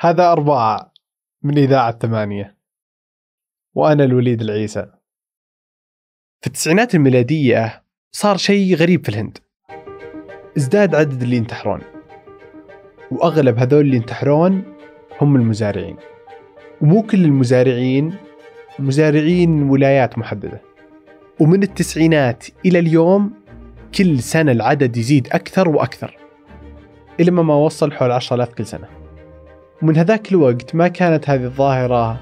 هذا أربعة من إذاعة ثمانية. وأنا الوليد العيسى. في التسعينات الميلادية صار شيء غريب في الهند. ازداد عدد اللي ينتحرون. وأغلب هذول اللي ينتحرون هم المزارعين. ومو كل المزارعين مزارعين ولايات محددة. ومن التسعينات إلى اليوم كل سنة العدد يزيد أكثر وأكثر. إلى ما وصل حول 10000 كل سنة. ومن هذاك الوقت ما كانت هذه الظاهرة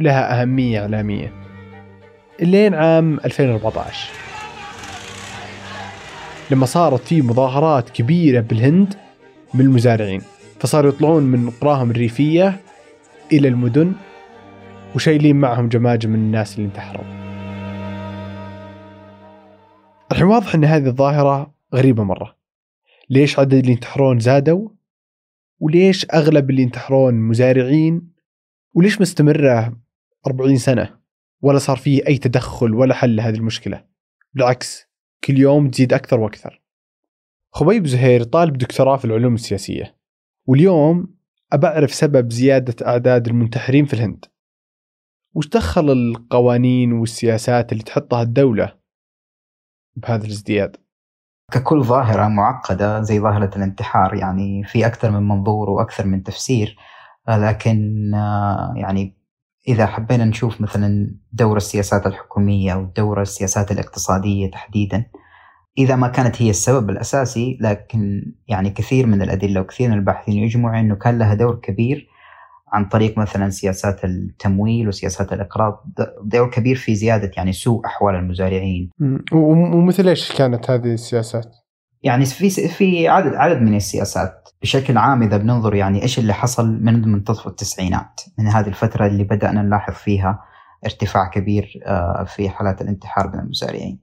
لها أهمية إعلامية. إلين عام 2014 لما صارت في مظاهرات كبيرة بالهند من المزارعين فصاروا يطلعون من قراهم الريفية إلى المدن وشايلين معهم جماجم من الناس اللي انتحروا. الحين واضح إن هذه الظاهرة غريبة مرة. ليش عدد اللي ينتحرون زادوا؟ وليش أغلب اللي ينتحرون مزارعين وليش مستمرة 40 سنة؟ ولا صار فيه أي تدخل ولا حل لهذه المشكلة. بالعكس كل يوم تزيد أكثر وأكثر. خبيب زهير طالب دكتوراه في العلوم السياسية واليوم أبعرف سبب زيادة أعداد المنتحرين في الهند. وش دخل القوانين والسياسات اللي تحطها الدولة بهذا الازدياد؟ ككل ظاهرة معقدة زي ظاهرة الانتحار يعني في أكثر من منظور وأكثر من تفسير لكن آه، يعني إذا حبينا نشوف مثلا دور السياسات الحكومية ودور السياسات الاقتصادية تحديدا إذا ما كانت هي السبب الأساسي لكن يعني كثير من الأدلة وكثير من الباحثين يجمعوا أنه كان لها دور كبير عن طريق مثلا سياسات التمويل وسياسات الإقراض دور كبير في زيادة يعني سوء أحوال المزارعين. ومثل إيش كانت هذه السياسات؟ يعني في في عدد عدد من السياسات بشكل عام إذا بننظر يعني إيش اللي حصل من منتصف التسعينات من هذه الفترة اللي بدأنا نلاحظ فيها ارتفاع كبير آه، في حالات الانتحار من المزارعين.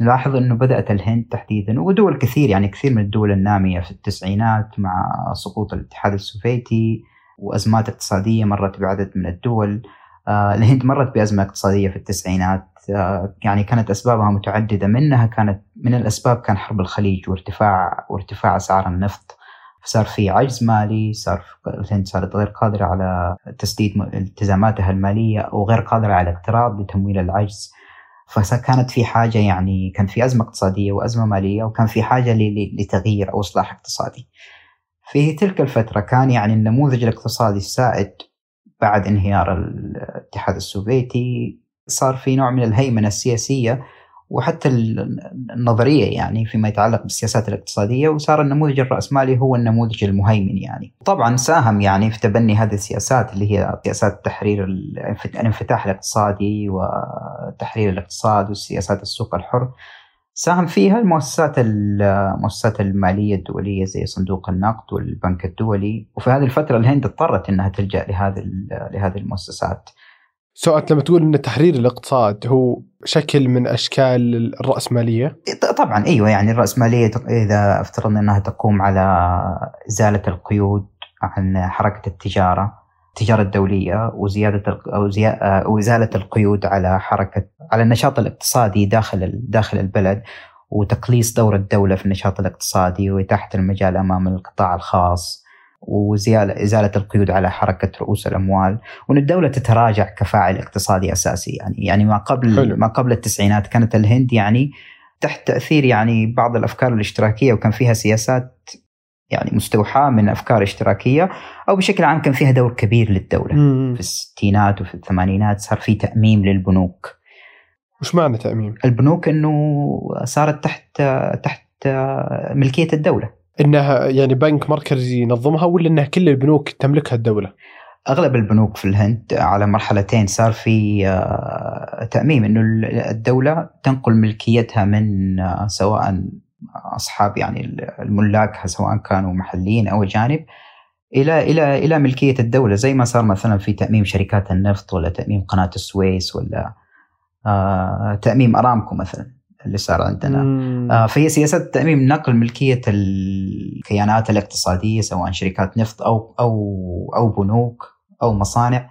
نلاحظ إنه بدأت الهند تحديدا ودول كثير يعني كثير من الدول النامية في التسعينات مع سقوط الاتحاد السوفيتي وأزمات اقتصادية مرت بعدد من الدول. آه، الهند مرت بأزمة اقتصادية في التسعينات. آه، يعني كانت أسبابها متعددة. منها كانت من الأسباب كان حرب الخليج وارتفاع وارتفاع أسعار النفط. صار في عجز مالي صار الهند صارت غير قادرة على تسديد التزاماتها المالية أو غير قادرة على الاقتراض لتمويل العجز. فكانت في حاجة يعني كان في أزمة اقتصادية وأزمة مالية وكان في حاجة لتغيير أو إصلاح اقتصادي. في تلك الفترة كان يعني النموذج الاقتصادي السائد بعد انهيار الاتحاد السوفيتي صار في نوع من الهيمنة السياسية وحتى النظرية يعني فيما يتعلق بالسياسات الاقتصادية وصار النموذج الرأسمالي هو النموذج المهيمن يعني. طبعا ساهم يعني في تبني هذه السياسات اللي هي سياسات تحرير الانفتاح الاقتصادي وتحرير الاقتصاد وسياسات السوق الحر. ساهم فيها المؤسسات المؤسسات المالية الدولية زي صندوق النقد والبنك الدولي وفي هذه الفترة الهند اضطرت إنها تلجأ لهذه لهذه المؤسسات. سؤال لما تقول إن تحرير الاقتصاد هو شكل من أشكال الرأسمالية؟ طبعا أيوه يعني الرأسمالية إذا افترضنا إنها تقوم على إزالة القيود عن حركة التجارة التجارة الدولية وزيادة أو وإزالة القيود على حركة على النشاط الاقتصادي داخل داخل البلد وتقليص دور الدولة في النشاط الاقتصادي وإتاحة المجال أمام القطاع الخاص وزيادة إزالة القيود على حركة رؤوس الأموال وأن الدولة تتراجع كفاعل اقتصادي أساسي يعني يعني ما قبل حلو. ما قبل التسعينات كانت الهند يعني تحت تأثير يعني بعض الأفكار الاشتراكية وكان فيها سياسات يعني مستوحاة من أفكار اشتراكية أو بشكل عام كان فيها دور كبير للدولة مم. في الستينات وفي الثمانينات صار في تأميم للبنوك وش معنى تأميم؟ البنوك أنه صارت تحت تحت ملكية الدولة إنها يعني بنك مركزي ينظمها ولا إنها كل البنوك تملكها الدولة؟ أغلب البنوك في الهند على مرحلتين صار في آه، تأميم إنه الدولة تنقل ملكيتها من آه، سواء أصحاب يعني الملاك سواء كانوا محليين أو أجانب إلى إلى إلى ملكية الدولة. زي ما صار مثلا في تأميم شركات النفط ولا تأميم قناة السويس ولا آه تأميم أرامكو مثلا اللي صار عندنا. آه فهي سياسات التاميم نقل ملكية الكيانات الاقتصادية سواء شركات نفط أو أو أو بنوك أو مصانع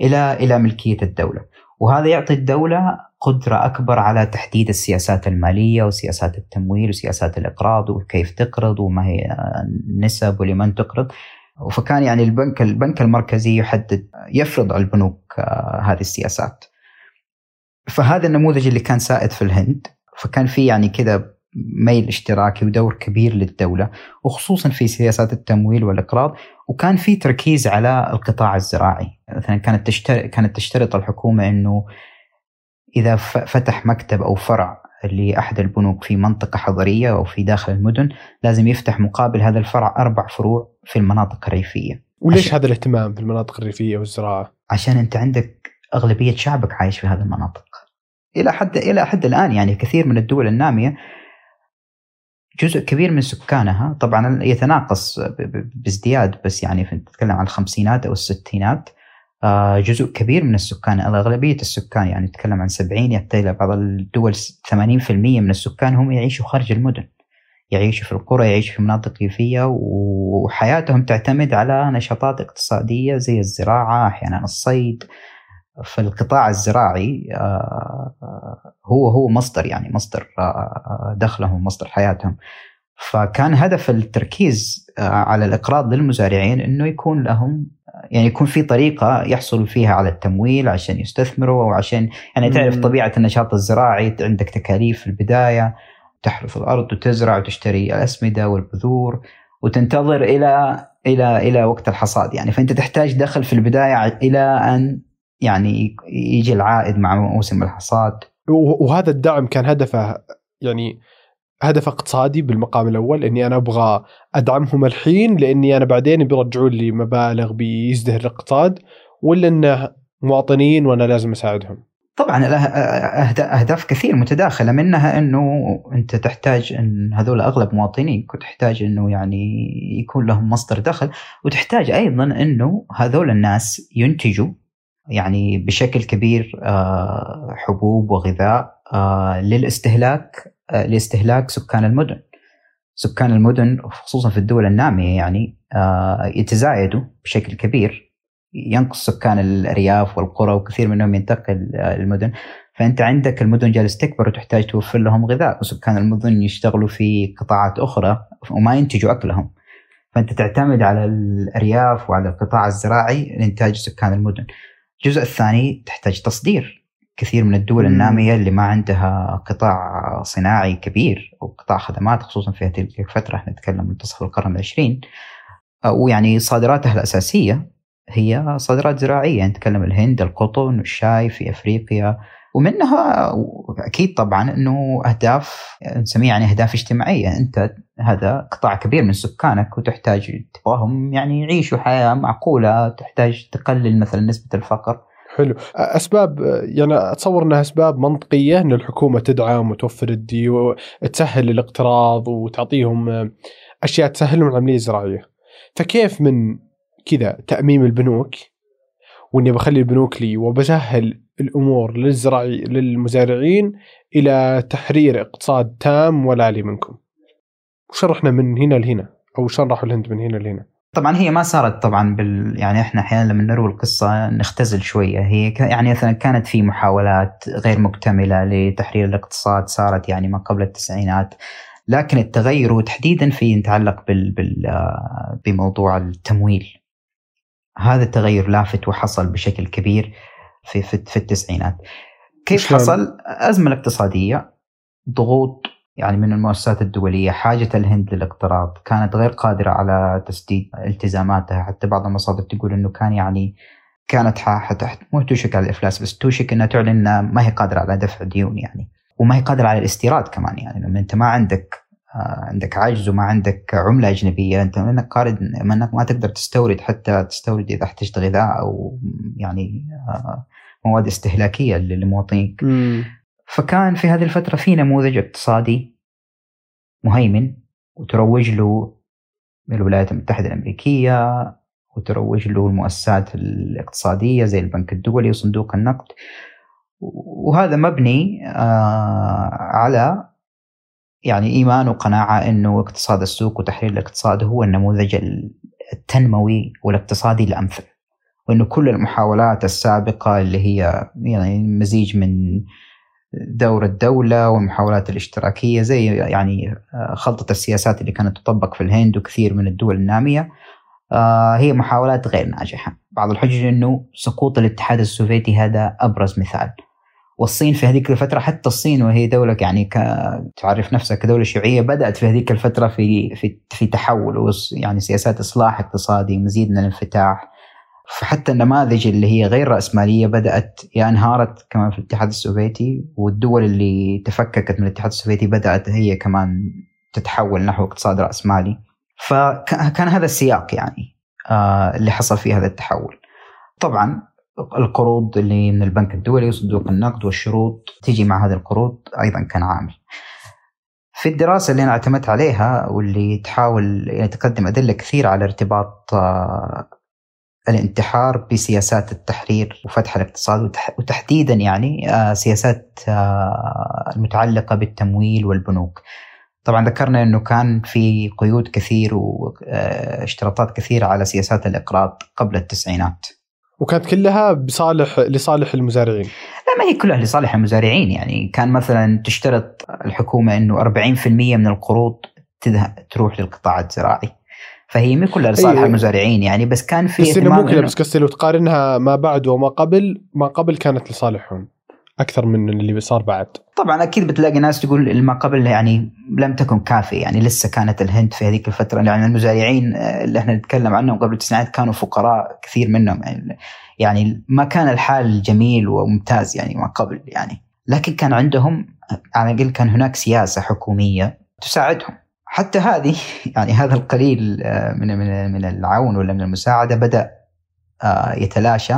إلى إلى ملكية الدولة. وهذا يعطي الدولة قدرة أكبر على تحديد السياسات المالية وسياسات التمويل وسياسات الإقراض وكيف تقرض وما هي النسب ولمن تقرض. فكان يعني البنك البنك المركزي يحدد يفرض على البنوك آه، هذه السياسات. فهذا النموذج اللي كان سائد في الهند فكان في يعني كذا ميل اشتراكي ودور كبير للدولة وخصوصا في سياسات التمويل والإقراض وكان في تركيز على القطاع الزراعي. مثلا كانت تشترط كانت تشترط الحكومة أنه إذا فتح مكتب أو فرع لأحد البنوك في منطقة حضرية أو في داخل المدن لازم يفتح مقابل هذا الفرع أربع فروع في المناطق الريفية وليش عشان... هذا الاهتمام في المناطق الريفية والزراعة؟ عشان أنت عندك أغلبية شعبك عايش في هذه المناطق إلى حد إلى حد الآن يعني كثير من الدول النامية جزء كبير من سكانها طبعا يتناقص بازدياد بس يعني تتكلم عن الخمسينات أو الستينات جزء كبير من السكان اغلبيه السكان يعني نتكلم عن 70 حتى إلى بعض الدول 80% من السكان هم يعيشوا خارج المدن. يعيشوا في القرى يعيشوا في مناطق ريفية وحياتهم تعتمد على نشاطات اقتصادية زي الزراعة أحيانا الصيد. فالقطاع الزراعي آه، هو هو مصدر يعني مصدر آه، دخلهم مصدر حياتهم. فكان هدف التركيز آه، على الإقراض للمزارعين إنه يكون لهم يعني يكون في طريقة يحصلوا فيها على التمويل عشان يستثمروا وعشان يعني تعرف طبيعة النشاط الزراعي عندك تكاليف في البداية تحرث الأرض وتزرع وتشتري الأسمدة والبذور وتنتظر إلى إلى إلى وقت الحصاد يعني. فأنت تحتاج دخل في البداية إلى أن يعني يجي العائد مع موسم الحصاد. وهذا الدعم كان هدفه يعني هدف اقتصادي بالمقام الأول إني أنا أبغى أدعمهم الحين لإني أنا بعدين بيرجعون لي مبالغ بيزدهر الاقتصاد ولا إنه مواطنين وأنا لازم أساعدهم؟ طبعا أهداف كثير متداخلة منها إنه أنت تحتاج إن هذول أغلب مواطنين تحتاج إنه يعني يكون لهم مصدر دخل وتحتاج أيضا إنه هذول الناس ينتجوا يعني بشكل كبير آه، حبوب وغذاء آه، للاستهلاك لاستهلاك سكان المدن. سكان المدن خصوصا في الدول النامية يعني يتزايدوا بشكل كبير. ينقص سكان الأرياف والقرى وكثير منهم ينتقل المدن. فأنت عندك المدن جالس تكبر وتحتاج توفر لهم غذاء وسكان المدن يشتغلوا في قطاعات أخرى وما ينتجوا أكلهم. فأنت تعتمد على الأرياف وعلى القطاع الزراعي لإنتاج سكان المدن. الجزء الثاني تحتاج تصدير. كثير من الدول النامية اللي ما عندها قطاع صناعي كبير أو قطاع خدمات خصوصا في هذه الفترة إحنا نتكلم منتصف القرن العشرين. ويعني صادراتها الأساسية هي صادرات زراعية. نتكلم الهند القطن الشاي في أفريقيا. ومنها أكيد طبعا إنه أهداف نسميها يعني أهداف اجتماعية. أنت هذا قطاع كبير من سكانك وتحتاج تبغاهم يعني يعيشوا حياه معقولة تحتاج تقلل مثلا نسبة الفقر. حلو أسباب يعني أتصور إنها أسباب منطقية إن الحكومة تدعم وتوفر الديو تسهل الاقتراض وتعطيهم أشياء تسهل لهم العملية الزراعية فكيف من كذا تأميم البنوك وإني بخلي البنوك لي وبسهل الأمور للزراعي للمزارعين إلى تحرير اقتصاد تام ولا لي منكم. وش رحنا من هنا لهنا؟ أو شلون راحوا الهند من هنا لهنا؟ طبعا هي ما صارت طبعا بال يعني إحنا أحيانا لما نروي القصة نختزل شوية. هي ك... يعني مثلا كانت في محاولات غير مكتملة لتحرير الاقتصاد صارت يعني ما قبل التسعينات. لكن التغير وتحديدا في يتعلق بال... بال... بموضوع التمويل. هذا التغير لافت وحصل بشكل كبير في في, في التسعينات. كيف حصل؟ أزمة اقتصادية ضغوط يعني من المؤسسات الدولية حاجة الهند للاقتراض كانت غير قادرة على تسديد التزاماتها. حتى بعض المصادر تقول أنه كان يعني كانت حتى مو توشك على الإفلاس بس توشك أنها تعلن أنها ما هي قادرة على دفع ديون يعني. وما هي قادرة على الاستيراد كمان يعني لما أنت ما عندك آه، عندك عجز وما عندك عملة أجنبية. أنت منك قارد منك ما تقدر تستورد حتى تستورد إذا احتجت غذاء أو يعني آه، مواد استهلاكية للمواطنين. فكان في هذه الفترة في نموذج اقتصادي مهيمن وتروج له الولايات المتحدة الأمريكية وتروج له المؤسسات الاقتصادية زي البنك الدولي وصندوق النقد. وهذا مبني آه، على يعني إيمان وقناعة إنه اقتصاد السوق وتحرير الاقتصاد هو النموذج التنموي والاقتصادي الأمثل. وإنه كل المحاولات السابقة اللي هي يعني مزيج من دور الدولة والمحاولات الاشتراكية زي يعني خلطة السياسات اللي كانت تطبق في الهند وكثير من الدول النامية. آه، هي محاولات غير ناجحة. بعض الحجج أنه سقوط الاتحاد السوفيتي هذا أبرز مثال. والصين في هذيك الفترة حتى الصين وهي دولة يعني تعرف نفسها كدولة شيوعية بدأت في هذيك الفترة في في في تحول يعني سياسات إصلاح اقتصادي مزيد من الانفتاح. فحتى النماذج اللي هي غير رأسمالية بدأت يا انهارت كمان في الاتحاد السوفيتي والدول اللي تفككت من الاتحاد السوفيتي بدأت هي كمان تتحول نحو اقتصاد رأسمالي فكان هذا السياق يعني آه، اللي حصل فيه هذا التحول طبعا القروض اللي من البنك الدولي وصندوق النقد والشروط تيجي مع هذه القروض أيضا كان عامل. في الدراسة اللي أنا اعتمدت عليها واللي تحاول يعني تقدم أدلة كثيرة على ارتباط آه، الانتحار بسياسات التحرير وفتح الاقتصاد وتحديدا يعني آه، سياسات آه، المتعلقة بالتمويل والبنوك. طبعا ذكرنا إنه كان في قيود كثير واشتراطات كثيرة على سياسات الإقراض قبل التسعينات. وكانت كلها بصالح لصالح المزارعين لا ما هي كلها لصالح المزارعين يعني كان مثلا تشترط الحكومة إنه 40% من القروض تروح للقطاع الزراعي فهي مو كلها لصالح أيوة. المزارعين يعني بس كان في بس مو كلها بس قصدي لو تقارنها ما بعد وما قبل ما قبل كانت لصالحهم أكثر من اللي صار بعد طبعا أكيد بتلاقي ناس تقول ما قبل يعني لم تكن كافية يعني لسه كانت الهند في هذيك الفترة يعني المزارعين اللي إحنا نتكلم عنهم قبل التسعينات كانوا فقراء كثير منهم يعني, يعني ما كان الحال جميل وممتاز يعني ما قبل يعني لكن كان عندهم على الأقل كان هناك سياسة حكومية تساعدهم حتى هذه يعني هذا القليل آه، من من من العون ولا من المساعدة بدأ آه، يتلاشى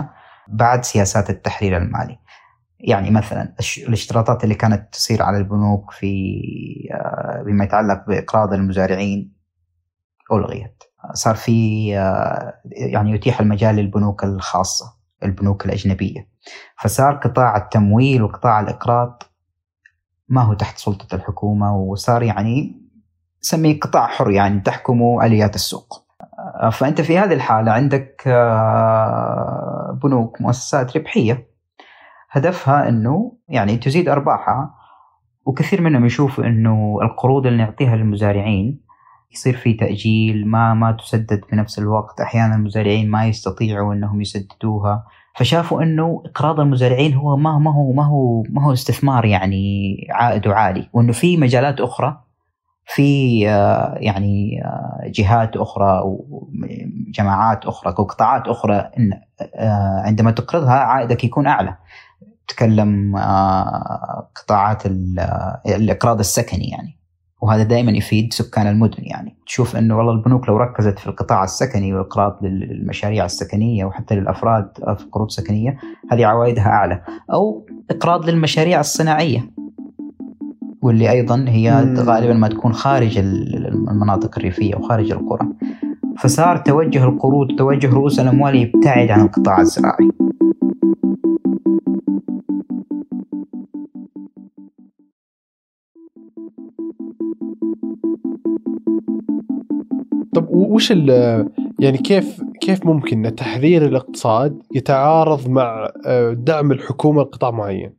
بعد سياسات التحرير المالي. يعني مثلا الاشتراطات اللي كانت تصير على البنوك في آه، بما يتعلق بإقراض المزارعين ألغيت. صار في يعني يتيح المجال للبنوك الخاصة البنوك الأجنبية. فصار قطاع التمويل وقطاع الإقراض ما هو تحت سلطة الحكومة وصار يعني سميه قطاع حر يعني تحكمه آليات السوق. آه، فأنت في هذه الحالة عندك بنوك مؤسسات ربحية. هدفها إنه يعني تزيد أرباحها وكثير منهم يشوفوا إنه القروض اللي نعطيها للمزارعين يصير في تأجيل ما ما تسدد بنفس الوقت. أحيانا المزارعين ما يستطيعوا إنهم يسددوها. فشافوا إنه إقراض المزارعين هو ما ما هو ما هو ما هو استثمار يعني عائده عالي وإنه في مجالات أخرى في آه، يعني آه، جهات أخرى وجماعات أخرى أو قطاعات أخرى آه، عندما تقرضها عائدك يكون أعلى. تكلم قطاعات الإقراض السكني يعني. وهذا دائما يفيد سكان المدن يعني. تشوف إنه والله البنوك لو ركزت في القطاع السكني والإقراض للمشاريع السكنية وحتى للأفراد في قروض سكنية هذه عوائدها أعلى. أو إقراض للمشاريع الصناعية. واللي أيضا هي غالبا ما تكون خارج المناطق الريفية وخارج القرى. فصار توجه القروض توجه رؤوس الأموال يبتعد عن القطاع الزراعي. طب وش يعني كيف كيف ممكن تحرير الاقتصاد يتعارض مع آه، دعم الحكومة لقطاع معين؟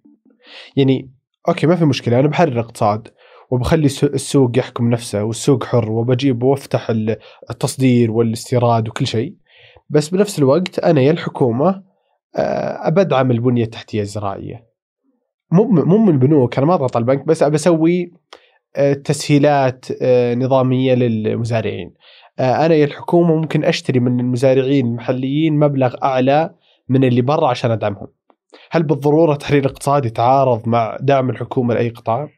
يعني أوكي ما في مشكلة أنا بحرر الاقتصاد وبخلي السوق يحكم نفسه والسوق حر وبجيب وأفتح التصدير والاستيراد وكل شيء. بس بنفس الوقت أنا يا الحكومة آه، ابدعم البنيه التحتيه الزراعيه مو مو من البنوك أنا ما أضغط على البنك بس ابى أسوي آه، تسهيلات نظامية للمزارعين. آه، أنا يا الحكومة ممكن أشتري من المزارعين المحليين مبلغ أعلى من اللي برا عشان أدعمهم. هل بالضرورة تحرير اقتصادي يتعارض مع دعم الحكومة لأي قطاع؟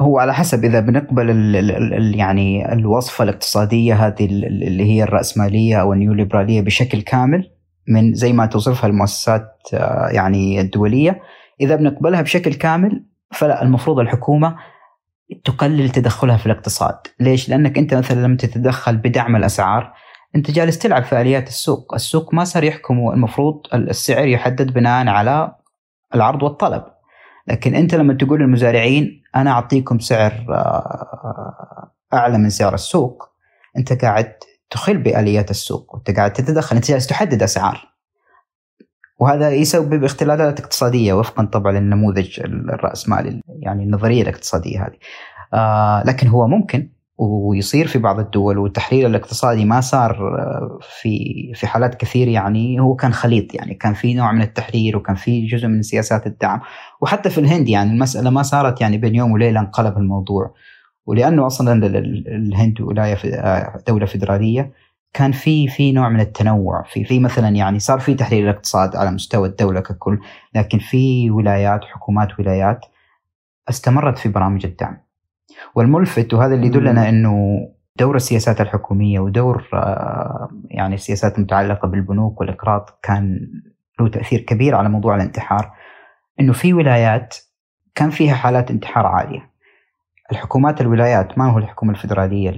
هو على حسب إذا بنقبل ال ال ال يعني الوصفة الاقتصادية هذه اللي هي الرأسمالية أو النيوليبرالية بشكل كامل من زي ما توصفها المؤسسات آه، يعني الدولية إذا بنقبلها بشكل كامل فلا المفروض الحكومة تقلل تدخلها في الاقتصاد ليش؟ لأنك أنت مثلا لما تتدخل بدعم الأسعار أنت جالس تلعب في آليات السوق. السوق ما صار يحكم المفروض السعر يحدد بناء على العرض والطلب. لكن أنت لما تقول للمزارعين أنا أعطيكم سعر آه، أعلى من سعر السوق أنت قاعد تخل بآليات السوق وأنت قاعد تتدخل أنت جالس تحدد أسعار. وهذا يسبب اختلالات اقتصادية وفقا طبعا للنموذج الرأسمالي يعني النظرية الاقتصادية هذه. آه لكن هو ممكن. ويصير في بعض الدول والتحرير الاقتصادي ما صار في في حالات كثير يعني هو كان خليط يعني كان في نوع من التحرير وكان في جزء من سياسات الدعم. وحتى في الهند يعني المسألة ما صارت يعني بين يوم وليلة انقلب الموضوع. ولأنه أصلا الهند ولاية دولة فدراليه كان في في نوع من التنوع. في في مثلا يعني صار في تحرير الاقتصاد على مستوى الدولة ككل لكن في ولايات حكومات ولايات استمرت في برامج الدعم. والملفت وهذا اللي يدلنا إنه دور السياسات الحكومية ودور آه، يعني السياسات المتعلقة بالبنوك والإقراض كان له تأثير كبير على موضوع الانتحار. إنه في ولايات كان فيها حالات انتحار عالية. الحكومات الولايات ما هو الحكومة الفدراليه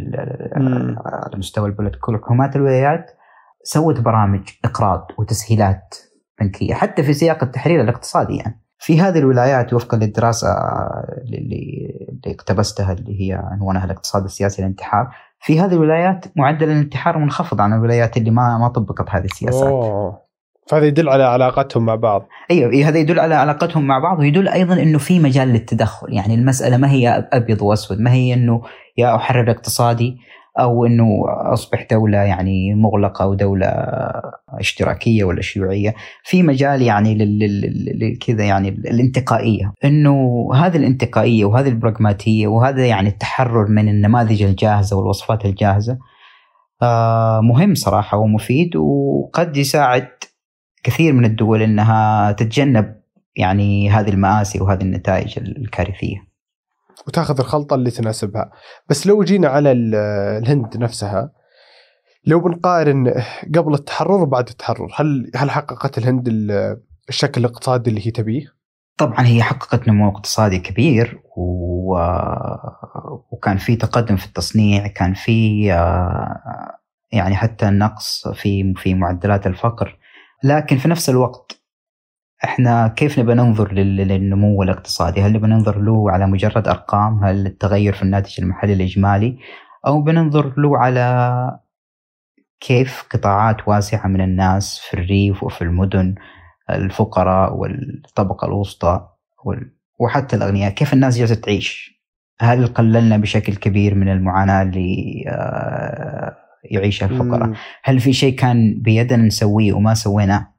على مستوى البلد كل حكومات الولايات سوت برامج إقراض وتسهيلات بنكية حتى في سياق التحرير الاقتصادي يعني. في هذه الولايات وفقا للدراسة اللي اللي اقتبستها اللي هي عنوانها الاقتصاد السياسي الانتحار في هذه الولايات معدل الانتحار منخفض عن الولايات اللي ما ما طبقت هذه السياسات. أوه. فهذا يدل على علاقتهم مع بعض أيوه إيه، هذا يدل على علاقتهم مع بعض ويدل أيضا إنه في مجال للتدخل يعني المسألة ما هي أبيض وأسود ما هي إنه يا أحرر اقتصادي أو إنه أصبح دولة يعني مغلقة أو دولة اشتراكية ولا شيوعية في مجال يعني كذا يعني الانتقائية إنه هذه الانتقائية وهذه البراغماتية وهذا يعني التحرر من النماذج الجاهزة والوصفات الجاهزة آه، مهم صراحة ومفيد وقد يساعد كثير من الدول إنها تتجنب يعني هذه المآسي وهذه النتائج الكارثية. وتاخذ الخلطة اللي تناسبها، بس لو جينا على الهند نفسها لو بنقارن قبل التحرر وبعد التحرر، هل هل حققت الهند الشكل الاقتصادي اللي هي تبيه؟ طبعا هي حققت نمو اقتصادي كبير و... وكان في تقدم في التصنيع، كان في يعني حتى نقص في في معدلات الفقر لكن في نفس الوقت إحنا كيف نبى ننظر للنمو الاقتصادي؟ هل نبى ننظر له على مجرد أرقام؟ هل التغير في الناتج المحلي الإجمالي؟ أو بننظر له على كيف قطاعات واسعة من الناس في الريف وفي المدن الفقراء والطبقة الوسطى وحتى الأغنياء، كيف الناس جالسة تعيش؟ هل قللنا بشكل كبير من المعاناة اللي آه، يعيشها الفقراء هل في شيء كان بيدنا نسويه وما سويناه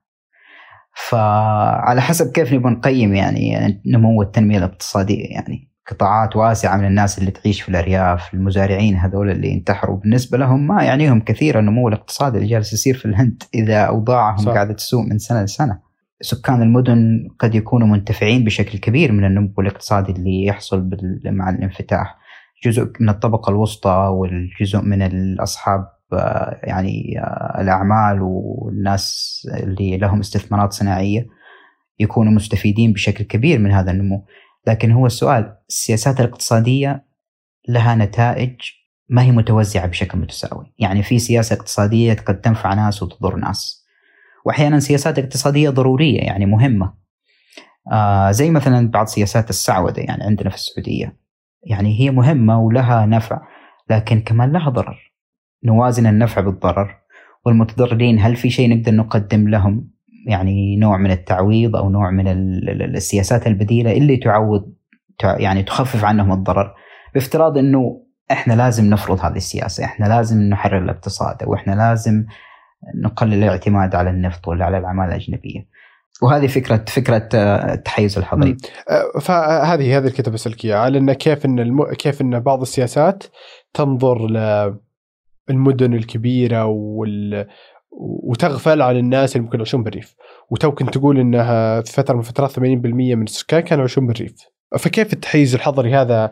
فعلى حسب كيف نبغى نقيم يعني نمو التنمية الاقتصادية يعني. قطاعات واسعة من الناس اللي تعيش في الأرياف المزارعين هذول اللي انتحروا. بالنسبة لهم ما يعنيهم كثيرا النمو الاقتصادي اللي جالس يصير في الهند إذا أوضاعهم صح. قاعدة تسوء من سنة لسنة. سكان المدن قد يكونوا منتفعين بشكل كبير من النمو الاقتصادي اللي يحصل مع الانفتاح. جزء من الطبقة الوسطى والجزء من الأصحاب يعني الأعمال والناس اللي لهم استثمارات صناعية يكونوا مستفيدين بشكل كبير من هذا النمو. لكن هو السؤال السياسات الاقتصادية لها نتائج ما هي متوزعة بشكل متساوي. يعني في سياسة اقتصادية قد تنفع ناس وتضر ناس. وأحيانا سياسات اقتصادية ضرورية يعني مهمة. آه زي مثلا بعض سياسات السعودة يعني عندنا في السعودية. يعني هي مهمة ولها نفع لكن كمان لها ضرر. نوازن النفع بالضرر والمتضررين هل في شيء نقدر نقدم لهم يعني نوع من التعويض أو نوع من السياسات البديلة اللي تعوض يعني تخفف عنهم الضرر بافتراض إنه إحنا لازم نفرض هذه السياسة، إحنا لازم نحرر الاقتصاد أو إحنا لازم نقلل الاعتماد على النفط ولا على الأعمال الأجنبية. وهذه فكرة فكرة التحيز الحضري. أه، فهذه هذه الكتاب اسالك إياها على انه كيف إن الم... كيف إن بعض السياسات تنظر ل المدن الكبيرة وال وتغفل عن الناس اللي ممكن يعيشون بالريف. وتو كنت تقول إنها في فترة من فترات 80% من السكان كانوا يعيشون بالريف. فكيف التحيز الحضري هذا؟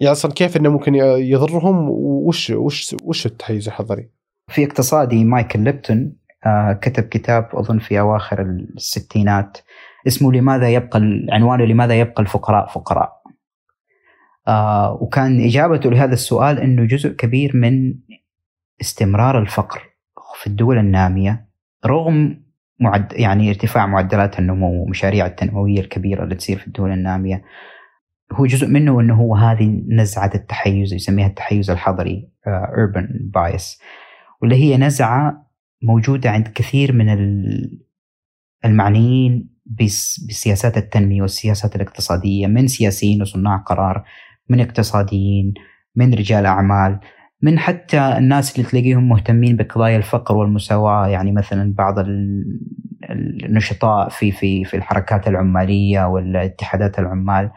يعني أصلا كيف إنه ممكن يضرهم؟ وش وش وش التحيز الحضري؟ في اقتصادي مايكل ليبتون آه، كتب كتاب أظن في أواخر الستينات اسمه لماذا يبقى عنوانه لماذا يبقى الفقراء فقراء. آه وكان إجابته لهذا السؤال إنه جزء كبير من استمرار الفقر في الدول النامية رغم معد يعني ارتفاع معدلات النمو ومشاريع التنموية الكبيرة اللي تصير في الدول النامية. هو جزء منه إنه هو هذه نزعة التحيز يسميها التحيز الحضري urban bias واللي هي نزعة موجودة عند كثير من المعنيين بسياسات التنمية والسياسات الاقتصادية من سياسيين وصناع قرار من اقتصاديين من رجال أعمال من حتى الناس اللي تلاقيهم مهتمين بقضايا الفقر والمساواة يعني مثلا بعض النشطاء في في في الحركات العمالية والاتحادات العمال.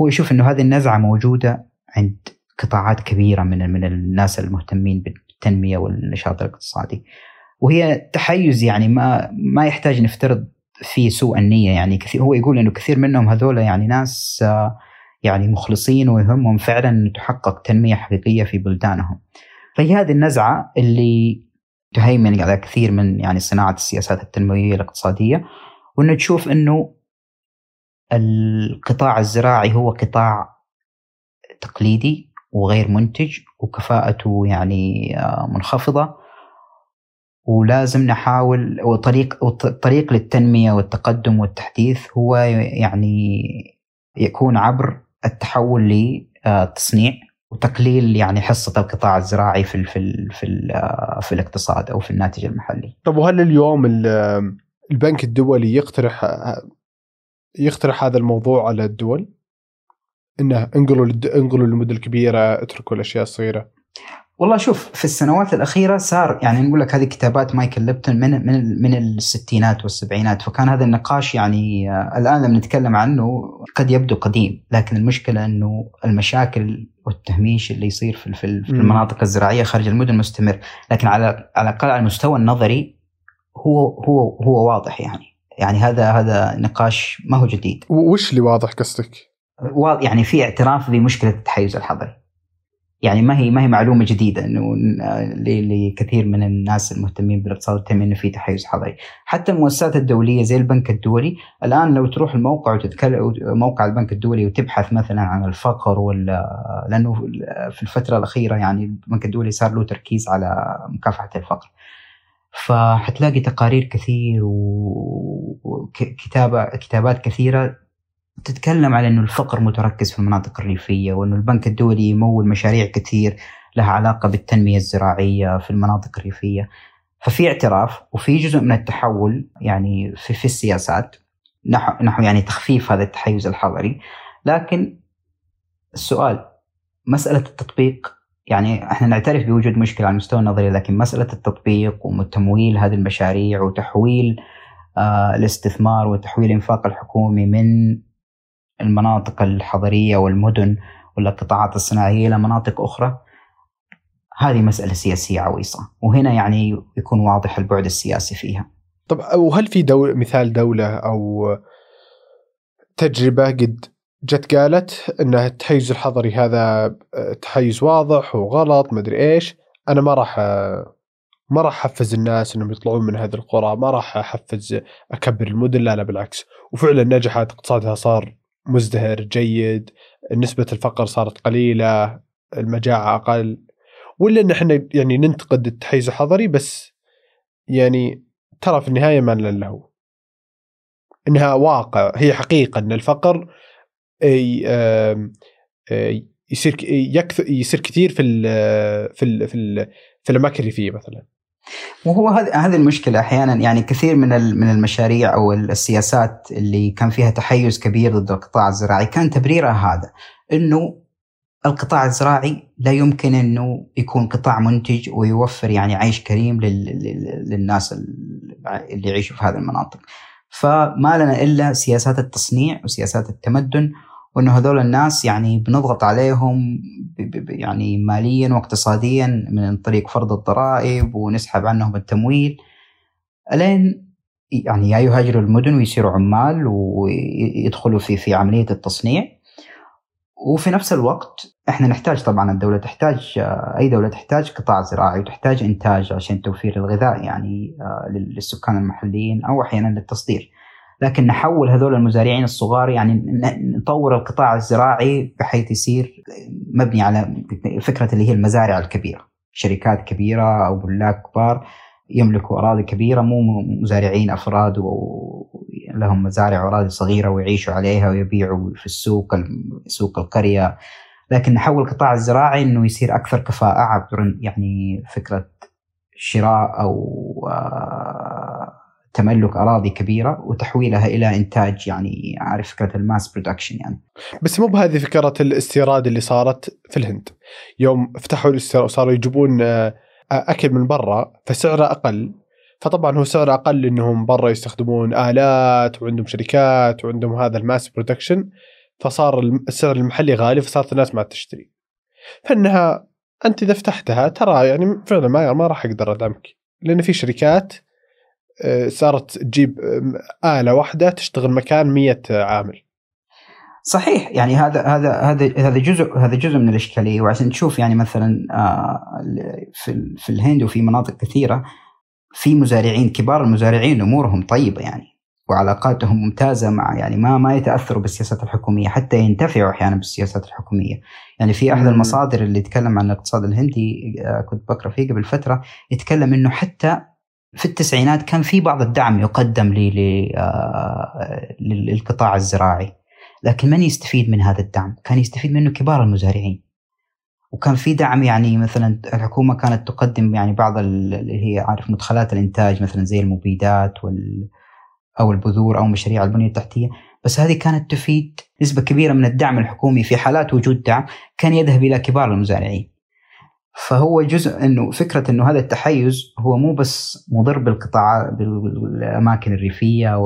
هو يشوف إنه هذه النزعة موجودة عند قطاعات كبيرة من من الناس المهتمين بالتنمية والنشاط الاقتصادي. وهي تحيز يعني ما ما يحتاج نفترض فيه سوء النية يعني كثير هو يقول إنه كثير منهم هذول يعني ناس يعني مخلصين ويهمهم فعلا إن تحقق تنمية حقيقية في بلدانهم. فهي هذه النزعة اللي تهيمن على كثير من يعني صناعة السياسات التنموية الاقتصادية وإنه تشوف إنه القطاع الزراعي هو قطاع تقليدي وغير منتج وكفاءته يعني آه، منخفضة ولازم نحاول وطريق الطريق للتنمية والتقدم والتحديث هو يعني يكون عبر التحول للتصنيع وتقليل يعني حصة القطاع الزراعي في ال في ال في, ال في الاقتصاد أو في الناتج المحلي. طب وهل اليوم البنك الدولي يقترح يقترح هذا الموضوع على الدول؟ إنه انقلوا انقلوا للمدن الكبيرة اتركوا الأشياء الصغيرة. والله شوف. في السنوات الأخيرة صار يعني نقول لك هذه كتابات مايكل ليبتون من من من الستينات والسبعينات فكان هذا النقاش يعني آه، الآن لما نتكلم عنه قد يبدو قديم لكن المشكلة إنه المشاكل والتهميش اللي يصير في في المناطق الزراعية خارج المدن مستمر لكن على على الأقل على المستوى النظري هو هو هو واضح يعني. يعني هذا هذا نقاش ما هو جديد. وش اللي واضح قصدك؟ يعني في اعتراف بمشكلة التحيز الحضري يعني ما هي ما هي معلومة جديدة إنه لكثير من الناس المهتمين بالاقتصاد والتنميه إنه في تحيز حضري، حتى المؤسسات الدولية زي البنك الدولي الآن لو تروح الموقع وتتكلم موقع البنك الدولي وتبحث مثلا عن الفقر ولا لأنه في الفترة الأخيرة يعني البنك الدولي صار له تركيز على مكافحة الفقر. فحتلاقي تقارير كثير وكتابة كتابات كثيرة تتكلم على إنه الفقر متركز في المناطق الريفية وإنه البنك الدولي يمول مشاريع كثير لها علاقة بالتنمية الزراعية في المناطق الريفية. ففي اعتراف وفي جزء من التحول يعني في, في السياسات نحو نحو يعني تخفيف هذا التحيز الحضري. لكن السؤال مسألة التطبيق يعني إحنا نعترف بوجود مشكلة على المستوى النظري لكن مسألة التطبيق وتمويل هذه المشاريع وتحويل آه الاستثمار وتحويل الانفاق الحكومي من المناطق الحضرية والمدن والقطاعات الصناعية إلى مناطق أخرى. هذه مسألة سياسية عويصة وهنا يعني يكون واضح البعد السياسي فيها. طب وهل في دول مثال دولة أو تجربة قد جت قالت أن التحيز الحضري هذا تحيز واضح وغلط مدري إيش أنا ما راح ما راح أحفز الناس إنهم يطلعون من هذه القرى، ما راح أحفز أكبر المدن، لا لا بالعكس، وفعلا نجحت اقتصادها صار مزدهر جيد نسبة الفقر صارت قليلة المجاعة أقل ولا أن إحنا يعني ننتقد التحيز الحضري بس يعني ترى في النهاية ما له. إنها واقع هي حقيقة إن الفقر يصير يكثر يصير كثير في ال في ال في, ال في الأماكن الريفيه مثلا. وهو هذه المشكلة أحيانا يعني كثير من من المشاريع أو السياسات اللي كان فيها تحيز كبير ضد القطاع الزراعي كان تبريرها هذا إنه القطاع الزراعي لا يمكن إنه يكون قطاع منتج ويوفر يعني عيش كريم للناس اللي يعيشوا في هذه المناطق. فما لنا إلا سياسات التصنيع وسياسات التمدن وإنه هذول الناس يعني بنضغط عليهم يعني ماليا واقتصاديا من طريق فرض الضرائب ونسحب عنهم التمويل ألين يعني يا يهاجروا المدن ويصيروا عمال ويدخلوا في في عملية التصنيع وفي نفس الوقت إحنا نحتاج طبعا الدولة تحتاج أي دولة تحتاج قطاع زراعي وتحتاج إنتاج عشان توفير الغذاء يعني آه، للسكان المحليين أو أحيانا للتصدير. لكن نحول هذول المزارعين الصغار يعني نطور القطاع الزراعي بحيث يصير مبني على فكرة اللي هي المزارع الكبيرة. شركات كبيرة أو ملاك كبار يملكوا أراضي كبيرة مو مزارعين أفراد ولهم مزارع واراضي صغيرة ويعيشوا عليها ويبيعوا في السوق سوق القرية. لكن نحول القطاع الزراعي إنه يصير أكثر كفاءة عبر يعني فكرة شراء أو آه، تملك أراضي كبيرة وتحويلها إلى إنتاج يعني عارف فكرة ال mass production يعني. بس مو بهذه فكرة الاستيراد اللي صارت في الهند. يوم فتحوا الاستيراد وصاروا يجيبون آه، أكل من برا فسعره أقل. فطبعا هو سعره أقل لأنهم برا يستخدمون آلات وعندهم شركات وعندهم هذا ال mass production فصار السعر المحلي غالي فصارت الناس ما تشتري. فإنها أنت إذا فتحتها ترى يعني فعلا ما ما راح أقدر ادعمك لأن في شركات آه، صارت تجيب آلة واحدة تشتغل مكان مية عامل. صحيح يعني هذا هذا هذا هذا جزء هذا جزء من الإشكالية. وعشان تشوف يعني مثلا آه، في في الهند وفي مناطق كثيرة في مزارعين كبار المزارعين أمورهم طيبة يعني وعلاقاتهم ممتازة مع يعني ما ما يتأثروا بالسياسات الحكومية حتى ينتفعوا أحيانا بالسياسات الحكومية. يعني في أحد المصادر اللي يتكلم عن الاقتصاد الهندي آه، كنت بقرأ فيه قبل فترة يتكلم إنه حتى في التسعينات كان في بعض الدعم يقدم لي آه، للقطاع الزراعي لكن من يستفيد من هذا الدعم؟ كان يستفيد منه كبار المزارعين. وكان في دعم يعني مثلا الحكومة كانت تقدم يعني بعض اللي هي عارف مدخلات الإنتاج مثلا زي المبيدات وال أو البذور أو مشاريع البنية التحتية. بس هذه كانت تفيد نسبة كبيرة من الدعم الحكومي في حالات وجود دعم كان يذهب إلى كبار المزارعين. فهو جزء إنه فكرة إنه هذا التحيز هو مو بس مضر بالقطاع بالأماكن الريفية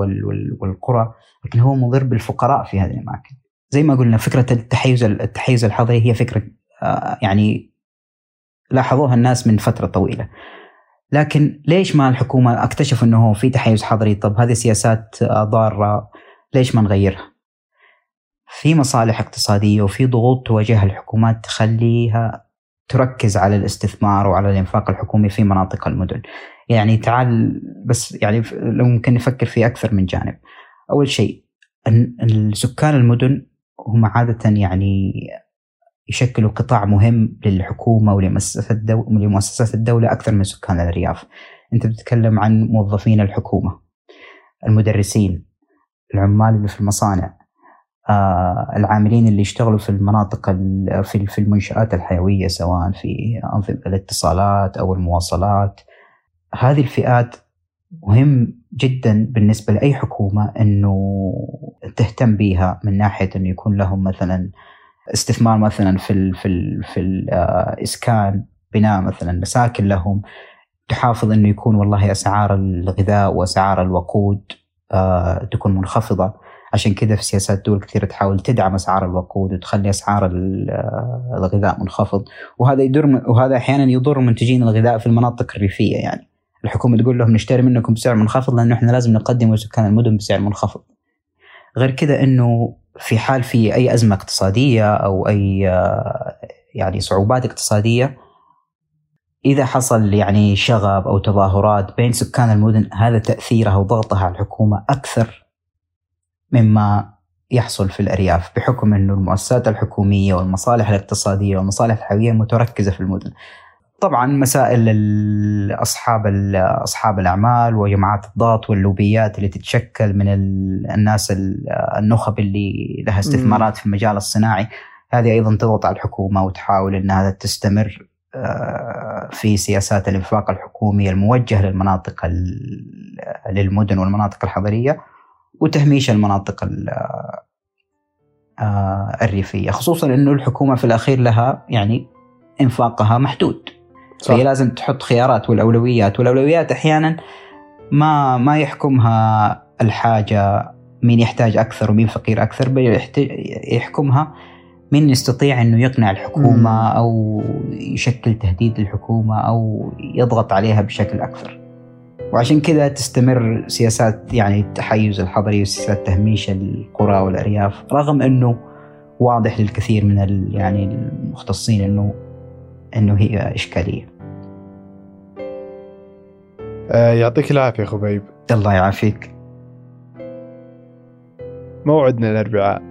والقرى لكن هو مضر بالفقراء في هذه الأماكن. زي ما قلنا فكرة التحيز التحيز الحضري هي فكرة آه، يعني لاحظوها الناس من فترة طويلة. لكن ليش ما الحكومة اكتشفوا إنه في تحيز حضري طب هذه سياسات ضارة ليش ما نغيرها؟ في مصالح اقتصادية وفي ضغوط تواجهها الحكومات تخليها تركز على الاستثمار وعلى الإنفاق الحكومي في مناطق المدن. يعني تعال بس يعني لو ممكن نفكر في أكثر من جانب. أول شيء السكان المدن هم عادة يعني يشكلوا قطاع مهم للحكومة ولمؤسسات الدولة, ولمؤسسات الدولة أكثر من سكان الأرياف. أنت بتتكلم عن موظفين الحكومة المدرسين العمال اللي في المصانع العاملين اللي يشتغلوا في المناطق في في المنشآت الحيوية سواء في أنظمة الاتصالات أو المواصلات. هذه الفئات مهم جدا بالنسبة لأي حكومة أنه تهتم بها من ناحية أنه يكون لهم مثلا استثمار مثلا في ال في ال في الاسكان بناء مثلا مساكن لهم. تحافظ إنه يكون والله أسعار الغذاء وأسعار الوقود آه تكون منخفضة. عشان كذا في سياسات دول كثيرة تحاول تدعم أسعار الوقود وتخلي أسعار آه، الغذاء منخفض. وهذا يضر وهذا أحيانا يضر منتجين الغذاء في المناطق الريفية يعني. الحكومة تقول لهم نشتري منكم بسعر منخفض لأنه إحنا لازم نقدم لسكان المدن بسعر منخفض. غير كذا إنه في حال في أي أزمة اقتصادية أو أي يعني صعوبات اقتصادية إذا حصل يعني شغب أو تظاهرات بين سكان المدن هذا تأثيرها وضغطها على الحكومة أكثر مما يحصل في الأرياف بحكم إنه المؤسسات الحكومية والمصالح الاقتصادية والمصالح الحيويه متركزة في المدن. طبعا مسائل اصحاب أصحاب الأعمال وجماعات الضغط واللوبيات اللي تتشكل من الناس النخب اللي لها استثمارات في المجال الصناعي. هذه أيضا تضغط على الحكومة وتحاول إنها تستمر آه، في سياسات الإنفاق الحكومي الموجه للمناطق للمدن والمناطق الحضرية. وتهميش المناطق آه، الريفية خصوصا إنه الحكومة في الأخير لها يعني إنفاقها محدود صح. فهي لازم تحط خيارات والأولويات والأولويات أحيانا ما ما يحكمها الحاجة مين يحتاج أكثر ومين فقير أكثر بل يحكمها مين يستطيع إنه يقنع الحكومة. أو يشكل تهديد للحكومة أو يضغط عليها بشكل أكثر. وعشان كذا تستمر سياسات يعني التحيز الحضري وسياسات تهميش القرى والأرياف رغم إنه واضح للكثير من يعني المختصين انه إنه هي إشكالية. آه يعطيك العافية خبيب. الله يعافيك. موعدنا الأربعاء